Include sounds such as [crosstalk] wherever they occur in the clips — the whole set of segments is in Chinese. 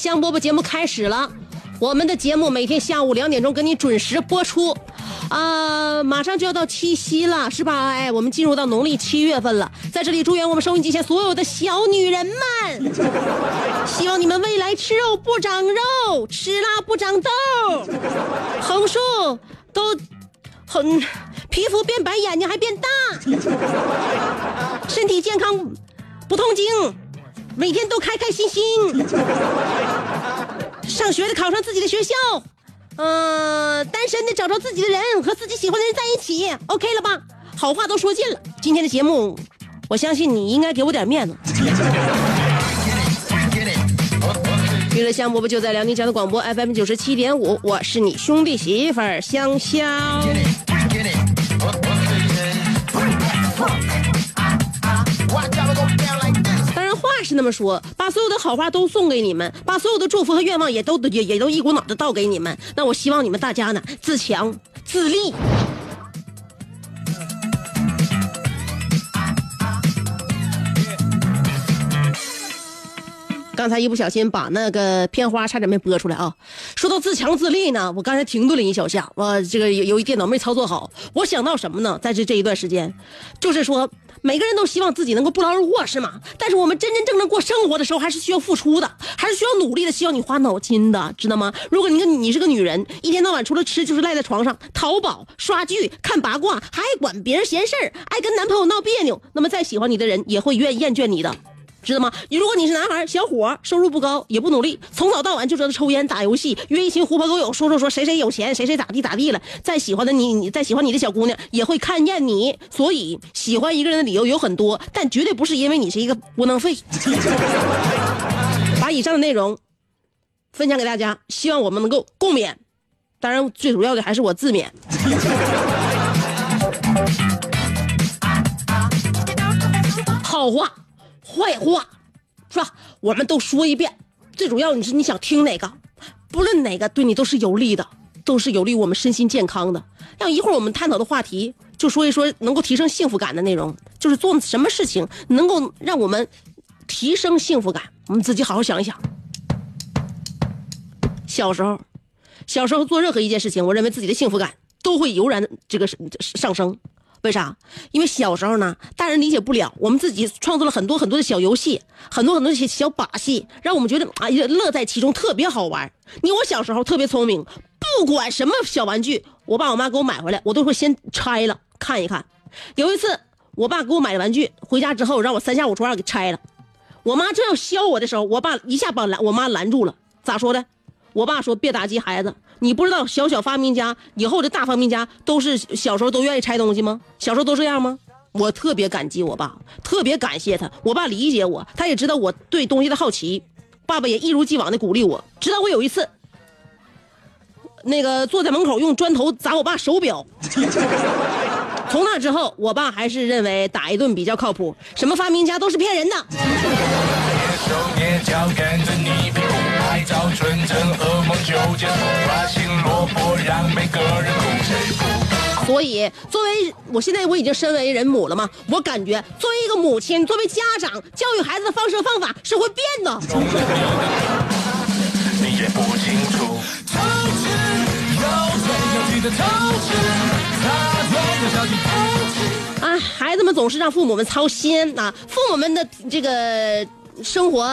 香饽饽节目开始了，我们的节目每天下午两点钟给你准时播出，啊、马上就要到七夕了，是吧？哎，我们进入到农历七月份了，在这里祝愿我们收音机前所有的小女人们，希望你们未来吃肉不长肉，吃辣不长痘，横竖都很皮肤变白，眼睛还变大，身体健康不痛经。每天都开开心心，[laughs] 上学的考上自己的学校，嗯、单身的找着自己的人，和自己喜欢的人在一起，OK 了吧？好话都说尽了，今天的节目，我相信你应该给我点面子。[laughs] 娱乐香饽饽就在辽宁交通广播 FM 九十七点五，我是你兄弟媳妇儿香香。是那么说，把所有的好话都送给你们，把所有的祝福和愿望也都也也都一股脑的倒给你们。那我希望你们大家呢自强自立。刚才一不小心把那个片花差点没播出来啊！说到自强自立呢，我刚才停顿了一小下，我这个由于电脑没操作好，我想到什么呢？在这这一段时间，就是说每个人都希望自己能够不劳而获，是吗？但是我们真真正正过生活的时候，还是需要付出的，还是需要努力的，需要你花脑筋的，知道吗？如果你个你是个女人，一天到晚除了吃就是赖在床上淘宝、刷剧、看八卦，还爱管别人闲事儿，爱跟男朋友闹别扭，那么再喜欢你的人也会厌厌倦你的。知道吗？你如果你是男孩，小伙，收入不高，也不努力，从早到晚就知道抽烟、打游戏，约一群狐朋狗友，说说说谁谁有钱，谁谁咋地咋地了。再喜欢的你，你再喜欢你的小姑娘，也会看厌你。所以，喜欢一个人的理由有很多，但绝对不是因为你是一个窝囊废。[laughs] 把以上的内容分享给大家，希望我们能够共勉。当然，最主要的还是我自勉。[laughs] 好话。坏话，是吧？我们都说一遍。最主要你是你想听哪个，不论哪个对你都是有利的，都是有利于我们身心健康的。让一会儿我们探讨的话题，就说一说能够提升幸福感的内容，就是做什么事情能够让我们提升幸福感。我们自己好好想一想。小时候，小时候做任何一件事情，我认为自己的幸福感都会油然这个上升。为啥？因为小时候呢，大人理解不了，我们自己创作了很多很多的小游戏，很多很多的小把戏，让我们觉得哎呀乐在其中，特别好玩。你我小时候特别聪明，不管什么小玩具，我爸我妈给我买回来，我都会先拆了看一看。有一次，我爸给我买的玩具，回家之后让我三下五除二给拆了。我妈正要削我的时候，我爸一下把拦我妈拦住了，咋说的？我爸说：“别打击孩子，你不知道小小发明家以后的大发明家都是小时候都愿意拆东西吗？小时候都这样吗？”我特别感激我爸，特别感谢他。我爸理解我，他也知道我对东西的好奇。爸爸也一如既往的鼓励我，直到我有一次，那个坐在门口用砖头砸我爸手表。[laughs] 从那之后，我爸还是认为打一顿比较靠谱，什么发明家都是骗人的。手捏脚跟着你屁股拍照，纯真噩梦就结束，抓心萝卜让每个人哭谁不？所以，作为我现在我已经身为人母了嘛，我感觉作为一个母亲，作为家长，教育孩子的方式和方法是会变的。解不清楚。啊，孩子们总是让父母们操心啊，父母们的这个。生活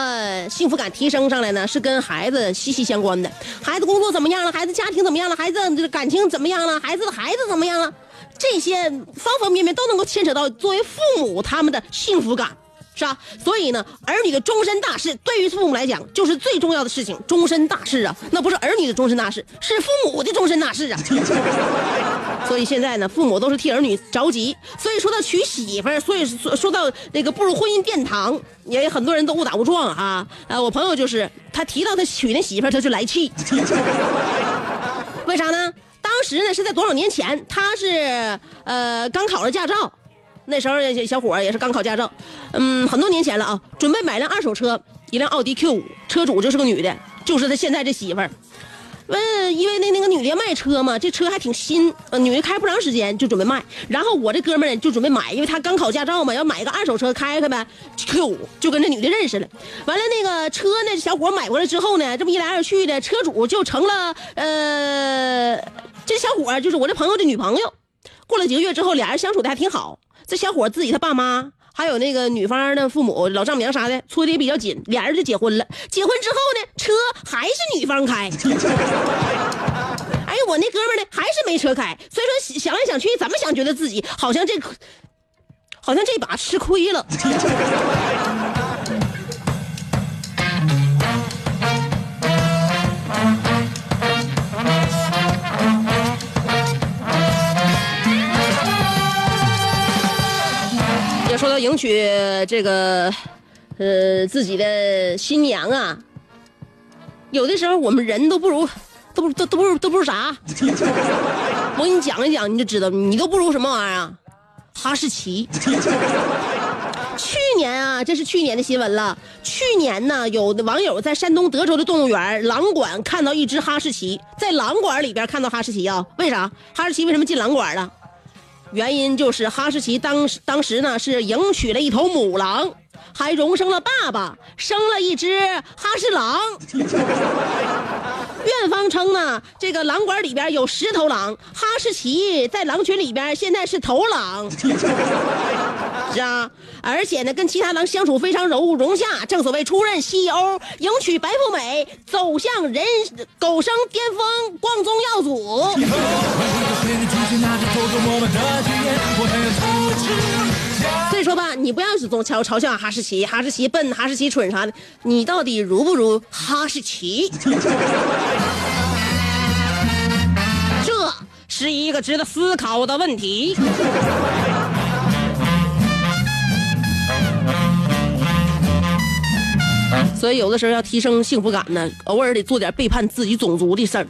幸福感提升上来呢，是跟孩子息息相关的。孩子工作怎么样了？孩子家庭怎么样了？孩子感情怎么样了？孩子的孩子怎么样了？这些方方面面都能够牵扯到作为父母他们的幸福感，是吧？所以呢，儿女的终身大事对于父母来讲就是最重要的事情。终身大事啊，那不是儿女的终身大事，是父母的终身大事啊。[laughs] 所以现在呢，父母都是替儿女着急。所以说到娶媳妇儿，所以说说到那个步入婚姻殿堂，也很多人都误打误撞哈。呃，我朋友就是他提到他娶那媳妇儿，他就来气。[laughs] 为啥呢？当时呢是在多少年前，他是呃刚考了驾照，那时候小伙也是刚考驾照，嗯，很多年前了啊，准备买辆二手车，一辆奥迪 Q 五，车主就是个女的，就是他现在这媳妇儿。问，因为那那个女的卖车嘛，这车还挺新，女的开不长时间就准备卖。然后我这哥们儿就准备买，因为他刚考驾照嘛，要买个二手车开开呗。Q 五就跟这女的认识了，完了那个车呢，小伙买过来之后呢，这么一来二去的，车主就成了呃，这小伙就是我这朋友的女朋友。过了几个月之后，俩人相处的还挺好。这小伙自己他爸妈。还有那个女方的父母、老丈母娘啥的，搓的也比较紧，俩人就结婚了。结婚之后呢，车还是女方开。[laughs] 哎，我那哥们呢，还是没车开。所以说想来想去，怎么想觉得自己好像这，好像这把吃亏了。说到迎娶这个，呃，自己的新娘啊，有的时候我们人都不如，都都都不如都不如啥。[laughs] 我给你讲一讲，你就知道，你都不如什么玩意儿啊？哈士奇。去年啊，这是去年的新闻了。去年呢，有的网友在山东德州的动物园狼馆看到一只哈士奇，在狼馆里边看到哈士奇啊？为啥？哈士奇为什么进狼馆了？原因就是哈士奇当时当时呢是迎娶了一头母狼，还荣升了爸爸，生了一只哈士狼。[laughs] 院方称呢，这个狼馆里边有十头狼，哈士奇在狼群里边现在是头狼。[laughs] 是啊，而且呢，跟其他狼相处非常融融洽。正所谓出任 CEO，迎娶白富美，走向人狗生巅峰，光宗耀祖。[laughs] 说吧，你不要总嘲嘲笑哈士奇，哈士奇笨，哈士奇蠢啥的，你到底如不如哈士奇？[laughs] 这是一个值得思考的问题。所以有的时候要提升幸福感呢，偶尔得做点背叛自己种族的事儿。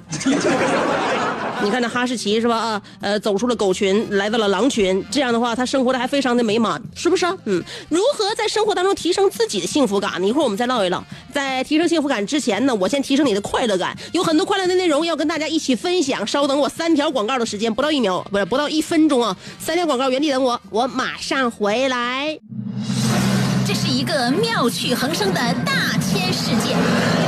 你看那哈士奇是吧？啊，呃，走出了狗群，来到了狼群，这样的话，他生活的还非常的美满，是不是？嗯，如何在生活当中提升自己的幸福感呢？一会儿我们再唠一唠。在提升幸福感之前呢，我先提升你的快乐感，有很多快乐的内容要跟大家一起分享。稍等我三条广告的时间，不到一秒，不是不到一分钟啊，三条广告原地等我，我马上回来。这是一个妙趣横生的大千世界。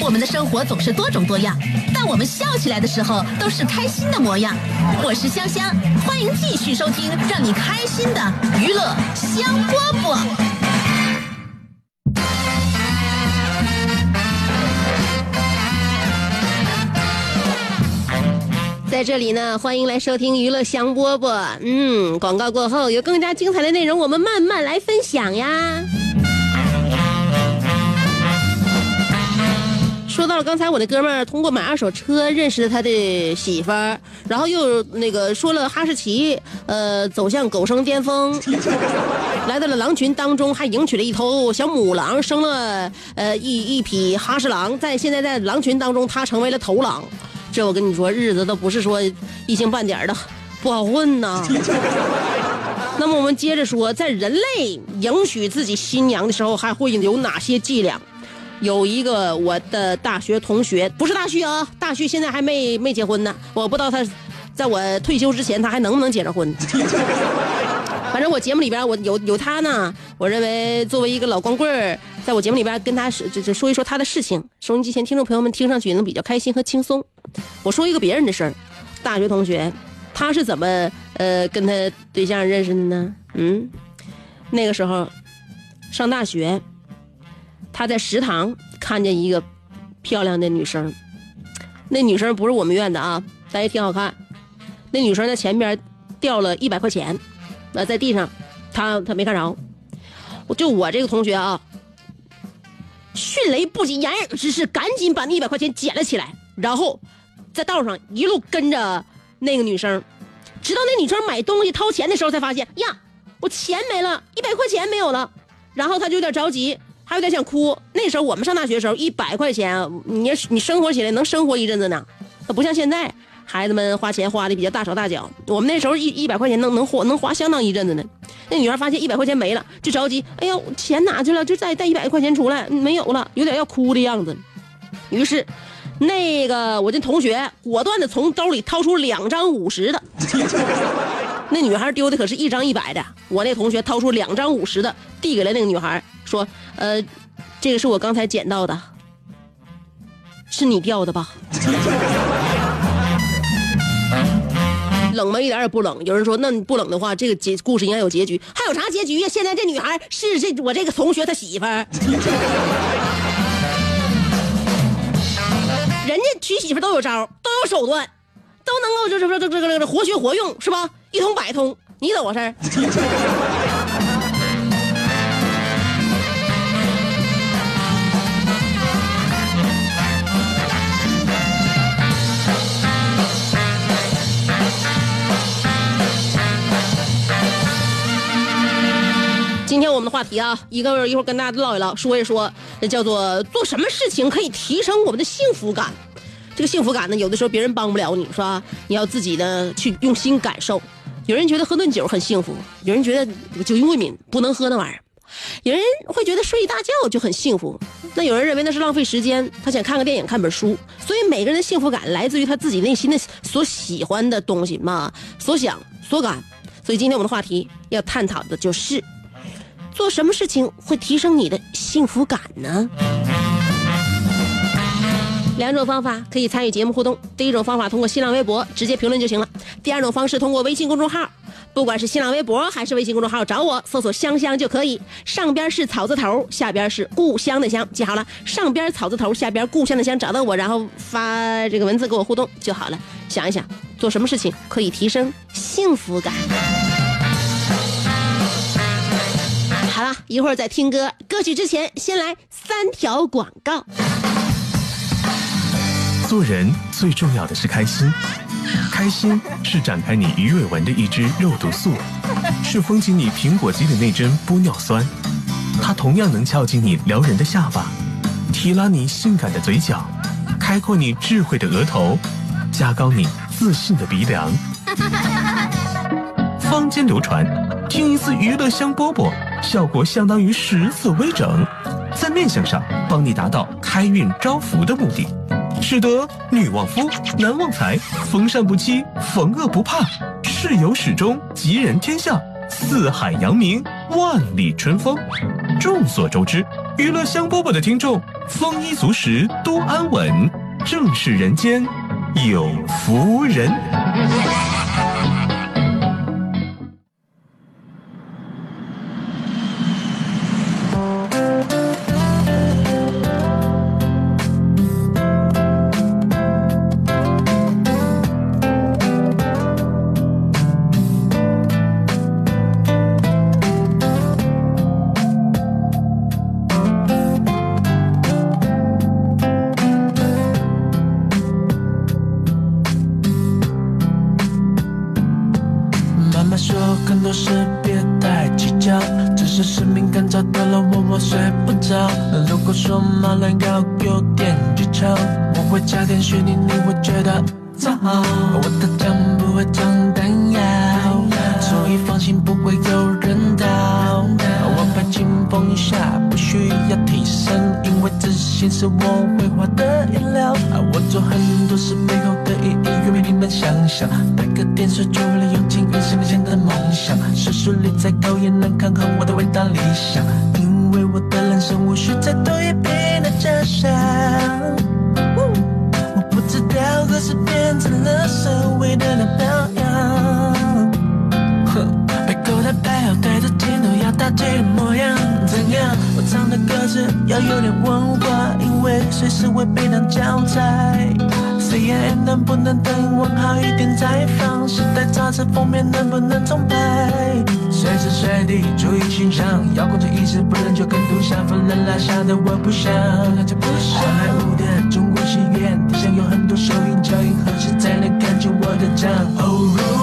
我们的生活总是多种多样，但我们笑起来的时候都是开心的模样。我是香香，欢迎继续收听让你开心的娱乐香饽饽。在这里呢，欢迎来收听娱乐香饽饽。嗯，广告过后有更加精彩的内容，我们慢慢来分享呀。说到了刚才我那哥们儿通过买二手车认识了他的媳妇儿，然后又那个说了哈士奇，呃，走向狗生巅峰，[laughs] 来到了狼群当中，还迎娶了一头小母狼，生了呃一一匹哈士狼，在现在在狼群当中，他成为了头狼。这我跟你说，日子都不是说一星半点的不好混呐。[laughs] 那么我们接着说，在人类迎娶自己新娘的时候，还会有哪些伎俩？有一个我的大学同学，不是大旭啊，大旭现在还没没结婚呢，我不知道他在我退休之前他还能不能结着婚。[laughs] 反正我节目里边我有有他呢，我认为作为一个老光棍，在我节目里边跟他是这这说一说他的事情，收音机前听众朋友们听上去能比较开心和轻松。我说一个别人的事儿，大学同学，他是怎么呃跟他对象认识的呢？嗯，那个时候上大学，他在食堂看见一个漂亮的女生，那女生不是我们院的啊，但也挺好看。那女生在前边掉了一百块钱，呃，在地上，他他没看着。我就我这个同学啊，迅雷不及掩耳之势，赶紧把那一百块钱捡了起来，然后在道上一路跟着那个女生，直到那女生买东西掏钱的时候，才发现呀，我钱没了，一百块钱没有了，然后他就有点着急，还有点想哭。那时候我们上大学的时候，一百块钱，你你生活起来能生活一阵子呢，它不像现在。孩子们花钱花的比较大手大脚，我们那时候一一百块钱能能花能花相当一阵子呢。那女孩发现一百块钱没了，就着急，哎呀，钱哪去了？就再带一百块钱出来，没有了，有点要哭的样子。于是，那个我这同学果断的从兜里掏出两张五十的，[laughs] 那女孩丢的可是一张一百的。我那同学掏出两张五十的，递给了那个女孩，说：“呃，这个是我刚才捡到的，是你掉的吧？” [laughs] 冷吗？一点也不冷。有人说，那你不冷的话，这个结故事应该有结局。还有啥结局呀？现在这女孩是这我这个同学他媳妇儿，[laughs] 人家娶媳妇都有招，都有手段，都能够就是说这这这这活学活用，是吧？一通百通，你怎么回事？今天我们的话题啊，一个一会儿跟大家唠一唠，说一说，这叫做做什么事情可以提升我们的幸福感。这个幸福感呢，有的时候别人帮不了你，是吧？你要自己的去用心感受。有人觉得喝顿酒很幸福，有人觉得酒精过敏不能喝那玩意儿，有人会觉得睡一大觉就很幸福，那有人认为那是浪费时间，他想看个电影、看本书。所以每个人的幸福感来自于他自己内心的所喜欢的东西嘛，所想所感。所以今天我们的话题要探讨的就是。做什么事情会提升你的幸福感呢？两种方法可以参与节目互动。第一种方法通过新浪微博直接评论就行了。第二种方式通过微信公众号，不管是新浪微博还是微信公众号找我，搜索“香香”就可以。上边是草字头，下边是故乡的乡，记好了。上边草字头，下边故乡的乡，找到我，然后发这个文字跟我互动就好了。想一想，做什么事情可以提升幸福感？好了一会儿再听歌，歌曲之前先来三条广告。做人最重要的是开心，开心是展开你鱼尾纹的一支肉毒素，是封紧你苹果肌的那针玻尿酸，它同样能翘起你撩人的下巴，提拉你性感的嘴角，开阔你智慧的额头，加高你自信的鼻梁。坊间流传，听一次娱乐香饽饽。效果相当于十次微整，在面相上帮你达到开运招福的目的，使得女旺夫，男旺财，逢善不欺，逢恶不怕，事有始终，吉人天下，四海扬名，万里春风。众所周知，娱乐香饽饽的听众丰衣足食，多安稳，正是人间有福人。不需要提升，因为自信是我绘画的颜料。我做很多事背后的意义远比你们想象。拍个电视剧为了有钱，实现现的梦想。世俗里再高也难抗衡我的伟大理想，因为我的人生无需再多一遍的假想。我不知道何时变成了所谓的那表扬。哼，被狗带拍好对着镜头要大嘴的模，有点文化，因为随时会被当教材。CNN 能不能等我好一点再放？时代杂志封面能不能重拍？随时随地注意形象，要控着意识，不然就跟图像分人拉下的我不想，那就不想。好莱坞的中国戏院，地上有很多收音脚印，何时才能看见我的账？哦，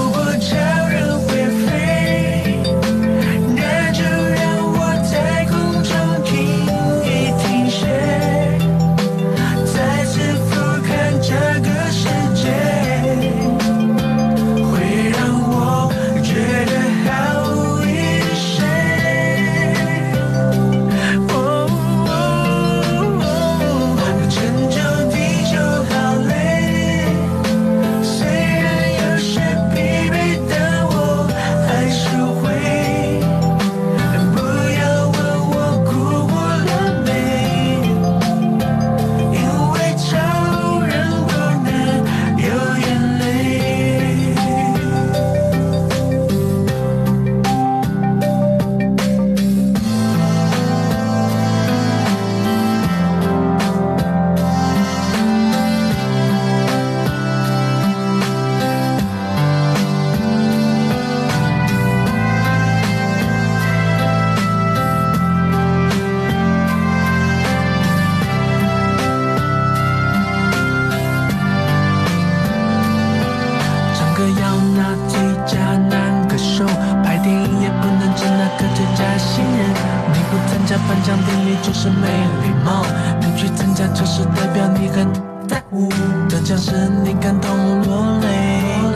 得奖时你感动落泪，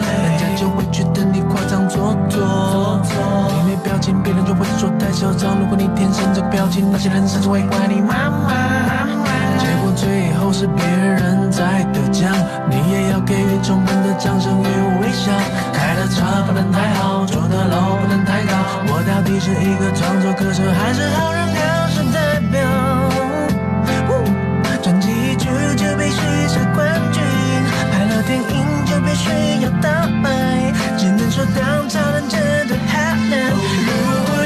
人家就会觉得你夸张做作。你没表情，别人就会说太嚣张。如果你天生这个表情，那些人甚至会怪你妈妈。结果最后是别人在得奖，你也要给予充分的掌声与微笑。开的车不能太好，住的楼不能太高。我到底是一个创作歌手，还是好人票是代表？专辑一出就必须是冠，电影就必须要大卖，只能说当超人真的好难。如果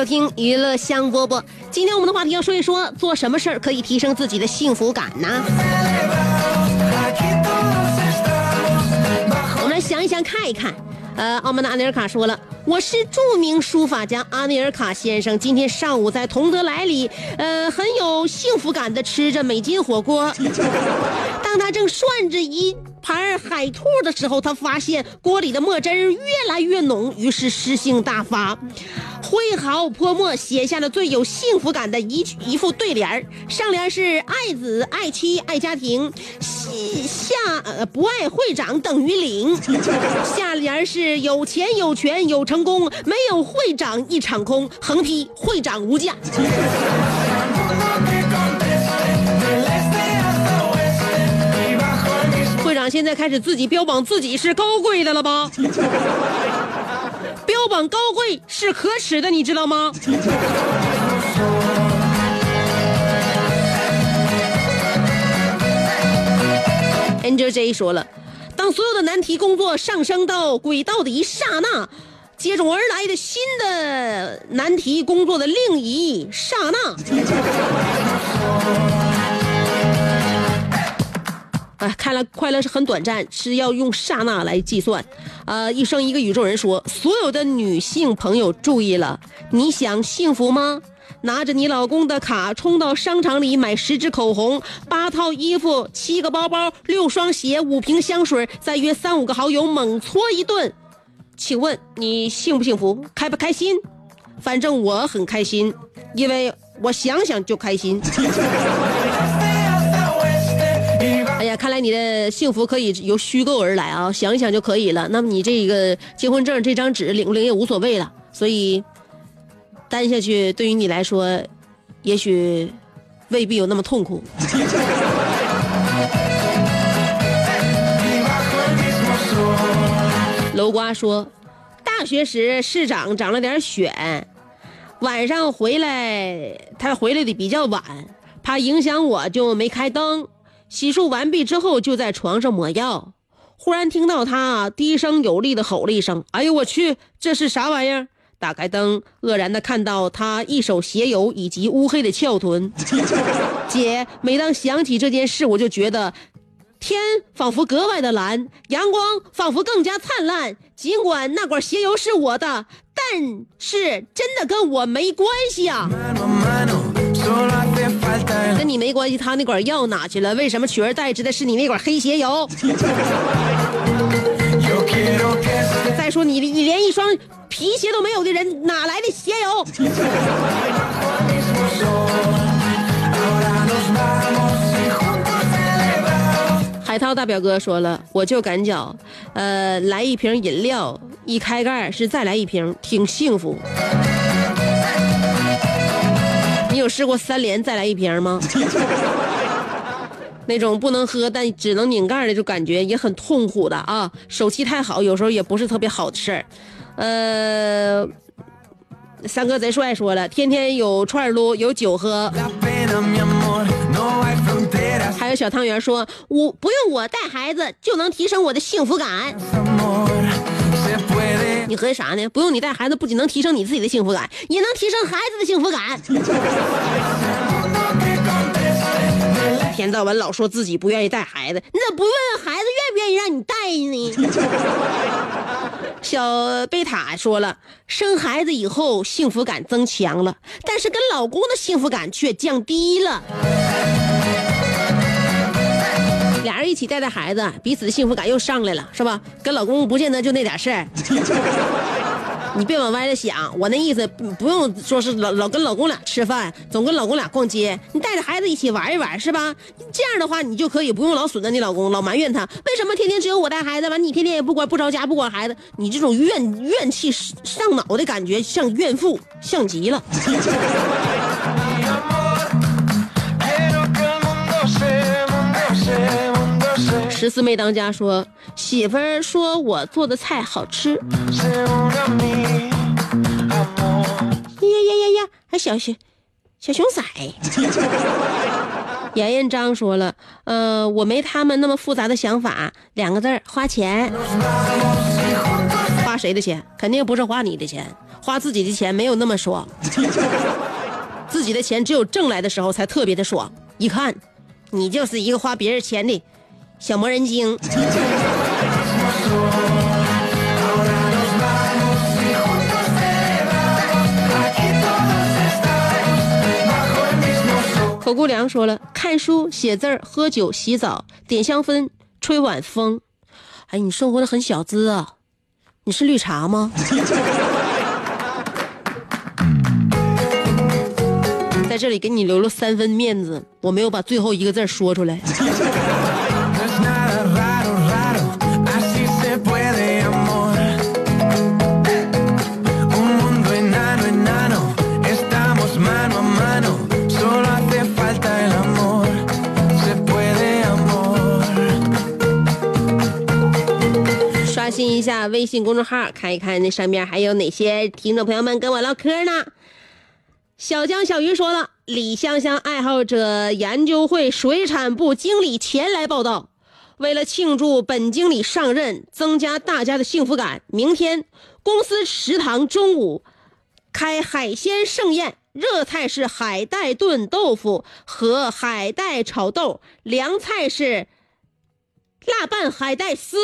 收听娱乐香饽饽。今天我们的话题要说一说，做什么事儿可以提升自己的幸福感呢？我们来想一想，看一看。呃，澳门的阿尼尔卡说了，我是著名书法家阿尼尔卡先生。今天上午在同德来里，呃，很有幸福感的吃着美金火锅。当他正涮着一盘海兔的时候，他发现锅里的墨汁越来越浓，于是诗兴大发，挥毫泼墨，写下了最有幸福感的一一副对联上联是爱子爱妻爱家庭，下呃不爱会长等于零，下联是有钱有权有成功，没有会长一场空，横批会长无价。现在开始自己标榜自己是高贵的了吧？[laughs] 标榜高贵是可耻的，你知道吗？Angel J 说了，当所有的难题工作上升到轨道的一刹那，接踵而来的新的难题工作的另一刹那。哎，看来快乐是很短暂，是要用刹那来计算。呃，一生一个宇宙人说，所有的女性朋友注意了，你想幸福吗？拿着你老公的卡冲到商场里买十支口红、八套衣服、七个包包、六双鞋、五瓶香水，再约三五个好友猛搓一顿。请问你幸不幸福？开不开心？反正我很开心，因为我想想就开心。看来你的幸福可以由虚构而来啊！想一想就可以了。那么你这个结婚证这张纸领不领也无所谓了。所以，单下去对于你来说，也许未必有那么痛苦。[laughs] 楼瓜说，大学时市长长了点癣，晚上回来他回来的比较晚，怕影响我就没开灯。洗漱完毕之后，就在床上抹药。忽然听到他低声有力的吼了一声：“哎呦我去，这是啥玩意儿？”打开灯，愕然的看到他一手鞋油以及乌黑的翘臀。[laughs] 姐，每当想起这件事，我就觉得天仿佛格外的蓝，阳光仿佛更加灿烂。尽管那管鞋油是我的，但是真的跟我没关系啊。跟你没关系，他那管药哪去了？为什么取而代之的是你那管黑鞋油？[laughs] 再说你你连一双皮鞋都没有的人，哪来的鞋油？[laughs] 海涛大表哥说了，我就赶脚，呃，来一瓶饮料，一开盖是再来一瓶，挺幸福。你有试过三连再来一瓶吗？[laughs] 那种不能喝但只能拧盖的，就感觉也很痛苦的啊！手气太好，有时候也不是特别好的事儿。呃，三哥贼帅说了，天天有串撸，有酒喝。还有小汤圆说，我不用我带孩子就能提升我的幸福感。你合计啥呢？不用你带孩子，不仅能提升你自己的幸福感，也能提升孩子的幸福感。[laughs] 天到晚老说自己不愿意带孩子，你咋不问问孩子愿不愿意让你带呢？[laughs] 小贝塔说了，生孩子以后幸福感增强了，但是跟老公的幸福感却降低了。一起带带孩子，彼此的幸福感又上来了，是吧？跟老公不见得就那点事儿。[laughs] 你别往歪了想，我那意思不用说是老老跟老公俩吃饭，总跟老公俩逛街，你带着孩子一起玩一玩，是吧？这样的话，你就可以不用老损着你老公，老埋怨他为什么天天只有我带孩子，完你天天也不管不着家不管孩子，你这种怨怨气上脑的感觉，像怨妇，像极了。[laughs] 十四妹当家说，媳妇儿说我做的菜好吃，呀呀呀呀，还小熊小熊仔。严彦章说了，呃，我没他们那么复杂的想法，两个字儿花钱。花谁的钱？肯定不是花你的钱，花自己的钱没有那么爽。自己的钱只有挣来的时候才特别的爽。一看，你就是一个花别人钱的小魔人精。[laughs] 口姑娘说了，看书、写字儿、喝酒、洗澡、点香氛、吹晚风。哎，你生活的很小资啊！你是绿茶吗？[laughs] 在这里给你留了三分面子，我没有把最后一个字说出来。微信公众号，看一看那上面还有哪些听众朋友们跟我唠嗑呢？小江小鱼说了，李香香爱好者研究会水产部经理前来报道，为了庆祝本经理上任，增加大家的幸福感，明天公司食堂中午开海鲜盛宴，热菜是海带炖豆腐和海带炒豆，凉菜是辣拌海带丝。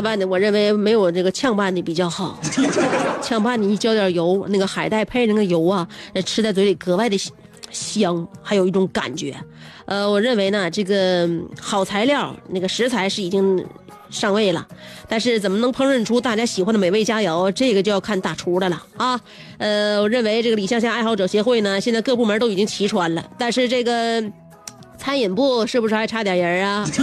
拌的，我认为没有这个炝拌的比较好。炝拌的，你浇点油，那个海带配那个油啊，呃吃在嘴里格外的香，还有一种感觉。呃，我认为呢，这个嗯好材料，那个食材是已经上位了，但是怎么能烹饪出大家喜欢的美味佳肴，这个就要看大厨的了啊。呃，我认为这个李香香爱好者协会呢，现在各部门都已经齐穿了，但是这个餐饮部是不是还差点人啊？[laughs]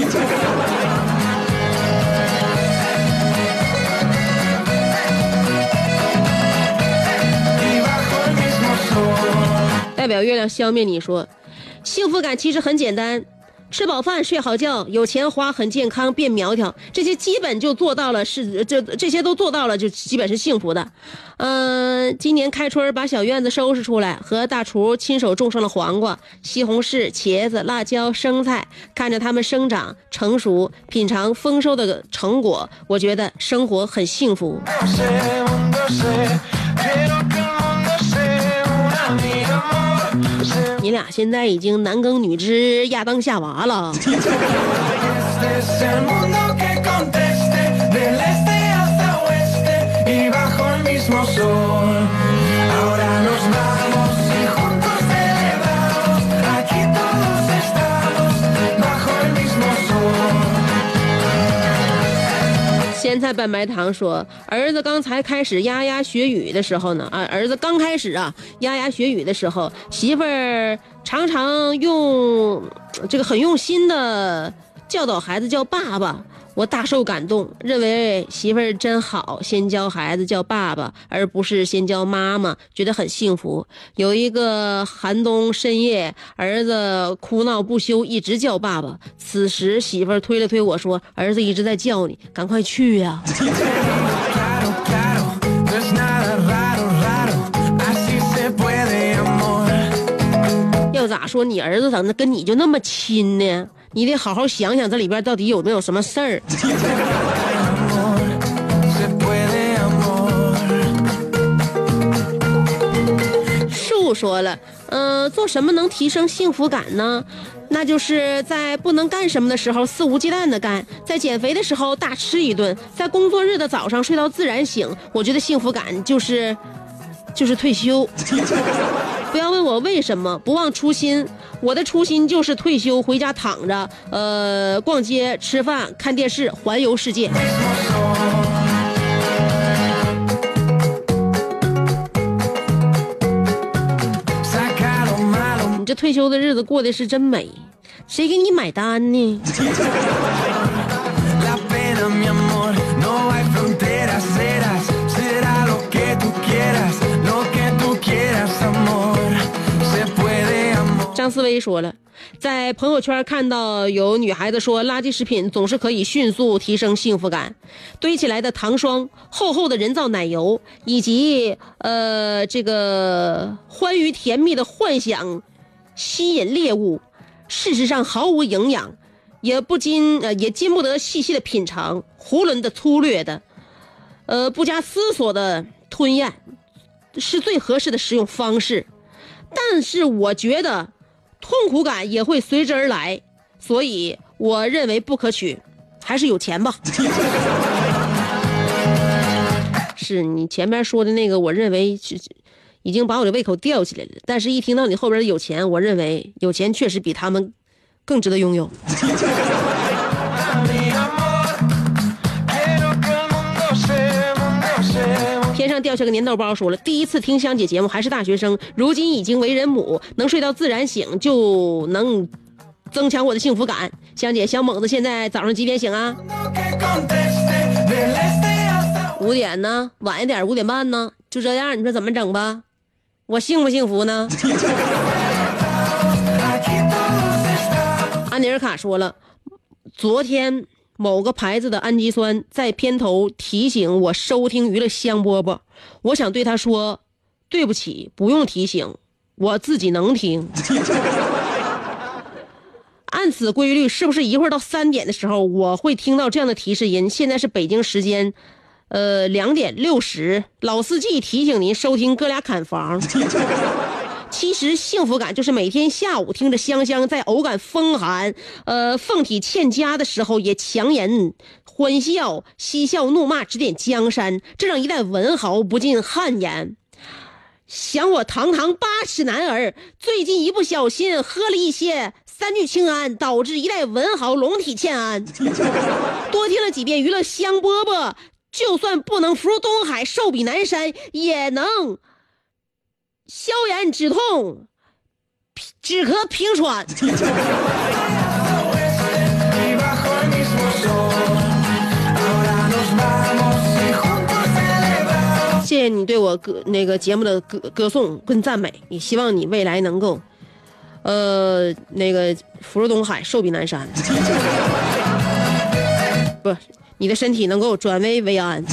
代表月亮消灭你说，幸福感其实很简单，吃饱饭、睡好觉、有钱花、很健康、变苗条，这些基本就做到了，是这这些都做到了，就基本是幸福的。嗯、今年开春把小院子收拾出来，和大厨亲手种上了黄瓜、西红柿、茄子、辣椒、生菜，看着它们生长成熟，品尝丰收的成果，我觉得生活很幸福。[laughs] 你俩现在已经男耕女织、亚当夏娃了。[laughs] [laughs] 咸菜拌白糖说，儿子刚才开始牙牙学语的时候呢，啊，儿子刚开始啊牙牙学语的时候，媳妇儿常常用这个很用心的教导孩子叫爸爸，我大受感动，认为媳妇儿真好，先教孩子叫爸爸，而不是先教妈妈，觉得很幸福。有一个寒冬深夜，儿子哭闹不休，一直叫爸爸。此时媳妇儿推了推我说：“儿子一直在叫你，赶快去呀、[laughs] 要咋说你儿子怎么跟你就那么亲呢？你得好好想想这里边到底有没有什么事儿。[laughs] 树说了，呃，做什么能提升幸福感呢？那就是在不能干什么的时候肆无忌惮的干，在减肥的时候大吃一顿，在工作日的早上睡到自然醒。我觉得幸福感就是，就是退休。[laughs] 不要问我为什么，不忘初心。我的初心就是退休，回家躺着，呃，逛街、吃饭、看电视，环游世界。你这退休的日子过得是真美，谁给你买单呢？张思薇说了，在朋友圈看到有女孩子说，垃圾食品总是可以迅速提升幸福感，堆起来的糖霜、厚厚的人造奶油，以及呃这个欢愉甜蜜的幻想，吸引猎物，事实上毫无营养，也不禁呃也禁不得细细的品尝，囫囵的粗略的，呃不加思索的吞咽，是最合适的食用方式。但是我觉得痛苦感也会随之而来，所以我认为不可取，还是有钱吧。[laughs] 是你前面说的那个，我认为是已经把我的胃口吊起来了。但是，一听到你后边的有钱，我认为有钱确实比他们更值得拥有。天上掉下个粘豆包，说了，第一次听香姐节目还是大学生，如今已经为人母，能睡到自然醒，就能增强我的幸福感。香姐，小猛子现在早上几点醒啊？五点呢，晚一点五点半呢，就这样，你说怎么整吧？我幸不幸福呢？[laughs] 安尼尔卡说了，昨天某个牌子的氨基酸在片头提醒我收听娱乐香饽饽，我想对他说，对不起，不用提醒，我自己能听。[laughs] 按此规律，是不是一会儿到三点的时候，我会听到这样的提示音？现在是北京时间，呃，两点六十。老司机提醒您收听哥俩砍房。[laughs] 其实幸福感就是每天下午听着香香在偶感风寒、呃凤体欠佳的时候，也强颜欢笑、嬉笑怒骂指点江山，这让一代文豪不禁汗颜。想我堂堂八尺男儿，最近一不小心喝了一些三聚氰胺，导致一代文豪龙体欠安。[laughs] 多听了几遍娱乐香饽饽，就算不能福如东海、寿比南山，也能消炎止痛、止咳平喘。[laughs] 谢谢你对我歌那个节目的歌歌颂跟赞美，也希望你未来能够，呃，那个福如东海，寿比南山。[laughs] 不，你的身体能够转危为安。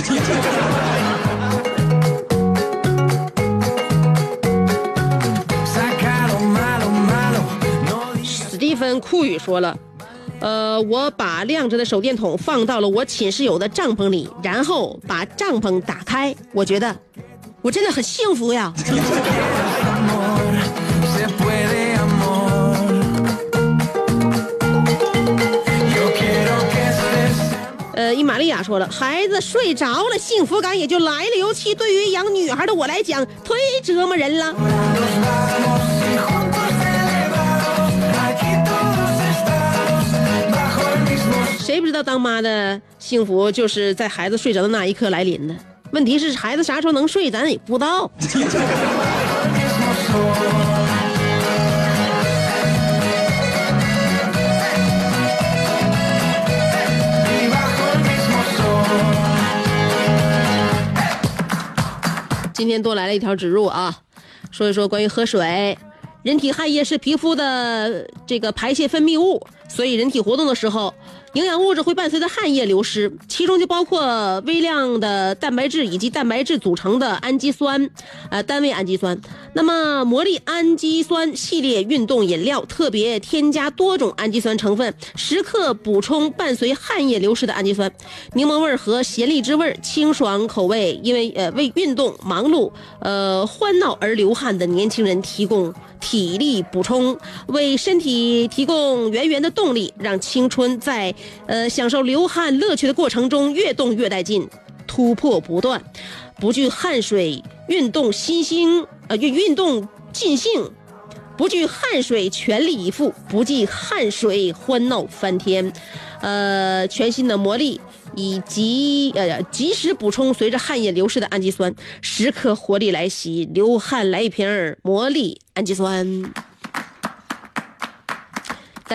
Digas 史蒂芬酷语说了，呃，我把亮着的手电筒放到了我寝室友的帐篷里，然后把帐篷打开。我觉得我真的很幸福呀。amor, se puede amor. Yo quiero que estés 呃，伊玛利亚说了，孩子睡着了，幸福感也就来了。尤其对于养女孩的我来讲，忒折磨人了。谁不知道当妈的幸福就是在孩子睡着的那一刻来临的？问题是孩子啥时候能睡，咱也不知道。今天多来了一条植入啊，说一说关于喝水。人体汗液是皮肤的这个排泄分泌物，所以人体活动的时候，营养物质会伴随着汗液流失，其中就包括微量的蛋白质以及蛋白质组成的氨基酸，呃，单位氨基酸。那么魔力氨基酸系列运动饮料特别添加多种氨基酸成分，时刻补充伴随汗液流失的氨基酸。柠檬味儿和咸荔枝味儿，清爽口味，因为呃为运动忙碌呃欢闹而流汗的年轻人提供。体力补充，为身体提供源源的动力，让青春在呃享受流汗乐趣的过程中越动越带劲，突破不断，不惧汗水运动新兴呃运运动尽兴，不惧汗水全力以赴，不计汗水欢闹翻天，呃全新的魔力。以及呃及时补充随着汗液流失的氨基酸，时刻活力来袭，流汗来一瓶魔力氨基酸。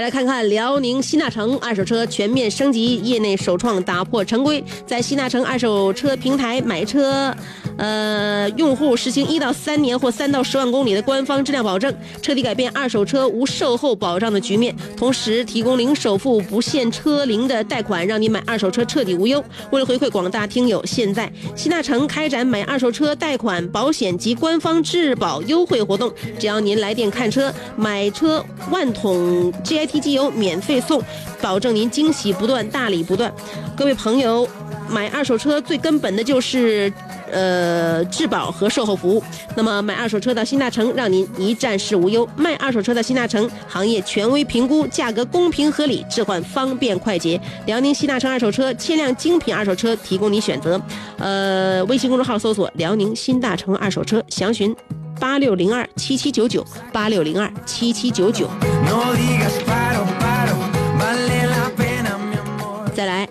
来看看辽宁新大城二手车全面升级，业内首创打破常规，在新大城二手车平台买车，呃，用户实行一到三年或三到十万公里的官方质量保证，彻底改变二手车无售后保障的局面。同时提供零首付、不限车龄的贷款，让你买二手车彻底无忧。为了回馈广大听友，现在新大城开展买二手车贷款、保险及官方质保优惠活动，只要您来电看车，买车万桶 GIT 机油免费送，保证您惊喜不断，大礼不断。各位朋友，买二手车最根本的就是。呃，质保和售后服务。那么买二手车到新大城，让您一站式无忧。卖二手车到新大城，行业权威评估，价格公平合理，置换方便快捷。辽宁新大城二手车，千辆精品二手车提供你选择。呃，微信公众号搜索“辽宁新大城二手车”，详询八六零二七七九九八六零二七七九九。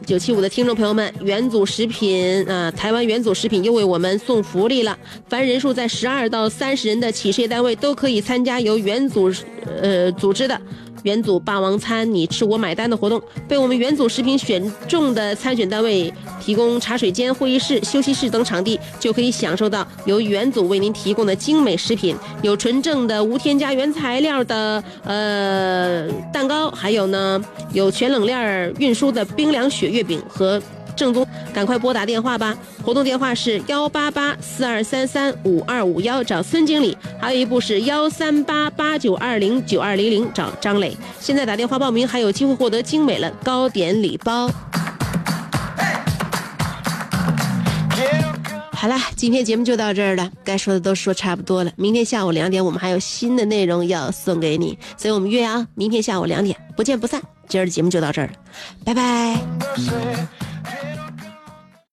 九七五的听众朋友们，元祖食品啊、台湾元祖食品又为我们送福利了。凡人数在十二到三十人的企事业单位都可以参加由元祖呃组织的。元祖霸王餐，你吃我买单的活动，被我们元祖食品选中的参选单位提供茶水间、会议室、休息室等场地，就可以享受到由元祖为您提供的精美食品，有纯正的无添加原材料的呃蛋糕，还有呢有全冷链运输的冰凉雪月饼和正宗，赶快拨打电话吧！活动电话是幺八八四二三三五二五幺，找孙经理；还有一部是幺三八八九二零九二零零，找张磊。现在打电话报名还有机会获得精美的糕点礼包。好了，今天节目就到这儿了，该说的都说差不多了。明天下午两点，我们还有新的内容要送给你，所以我们约啊，明天下午两点不见不散。今儿的节目就到这儿了，拜拜。Yeah.